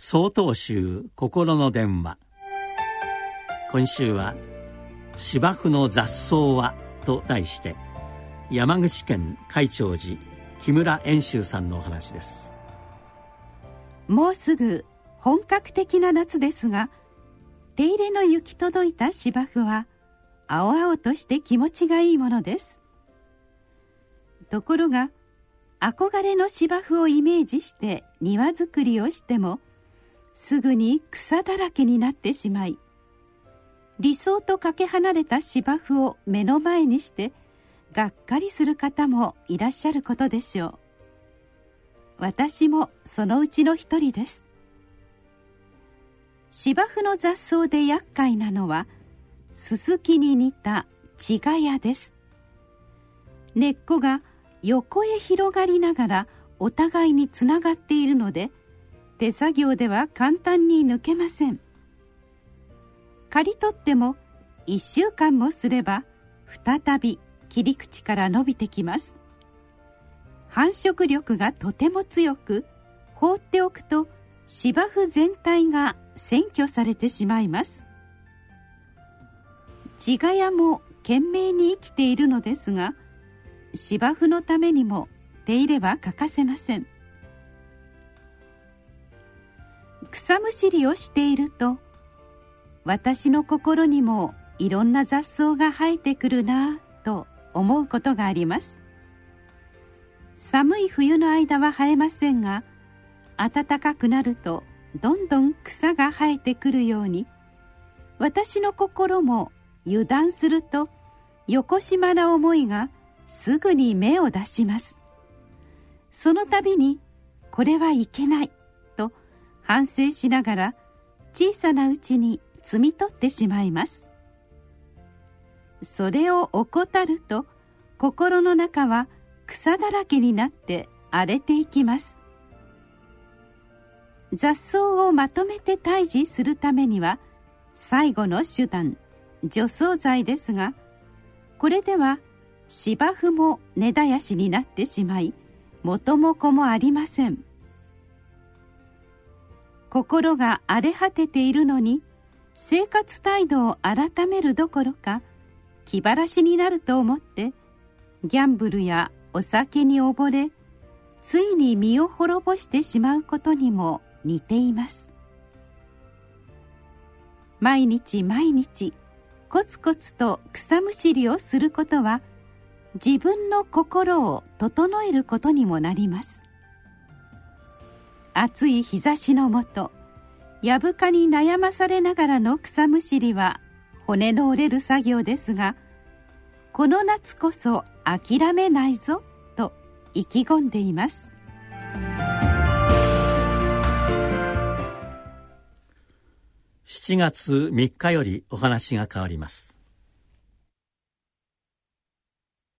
総統集心の電話。今週は「芝生の雑草は」と題して山口県海長寺木村遠州さんのお話です。もうすぐ本格的な夏ですが手入れの行き届いた芝生は青々として気持ちがいいものです。ところが憧れの芝生をイメージして庭作りをしてもすぐに草だらけになってしまい理想とかけ離れた芝生を目の前にしてがっかりする方もいらっしゃることでしょう。私もそのうちの一人です。芝生の雑草で厄介なのはススキに似たチガヤです。根っこが横へ広がりながらお互いにつながっているので手作業では簡単に抜けません。刈り取っても1週間もすれば再び切り口から伸びてきます。繁殖力がとても強く放っておくと芝生全体が占拠されてしまいます。茅ヶ谷も懸命に生きているのですが芝生のためにも手入れは欠かせません。草むしりをしていると私の心にもいろんな雑草が生えてくるなぁと思うことがあります。寒い冬の間は生えませんが暖かくなるとどんどん草が生えてくるように私の心も油断すると横島な思いがすぐに芽を出します。その度にこれはいけない。反省しながら小さなうちに摘み取ってしまいます。それを怠ると心の中は草だらけになって荒れていきます。雑草をまとめて退治するためには最後の手段除草剤ですがこれでは芝生も根絶やしになってしまい元も子もありません。心が荒れ果てているのに生活態度を改めるどころか気晴らしになると思ってギャンブルやお酒に溺れついに身を滅ぼしてしまうことにも似ています。毎日毎日コツコツと草むしりをすることは自分の心を整えることにもなります。暑い日差しのもとやぶかに悩まされながらの草むしりは骨の折れる作業ですがこの夏こそ諦めないぞと意気込んでいます。7月3日よりお話が変わります。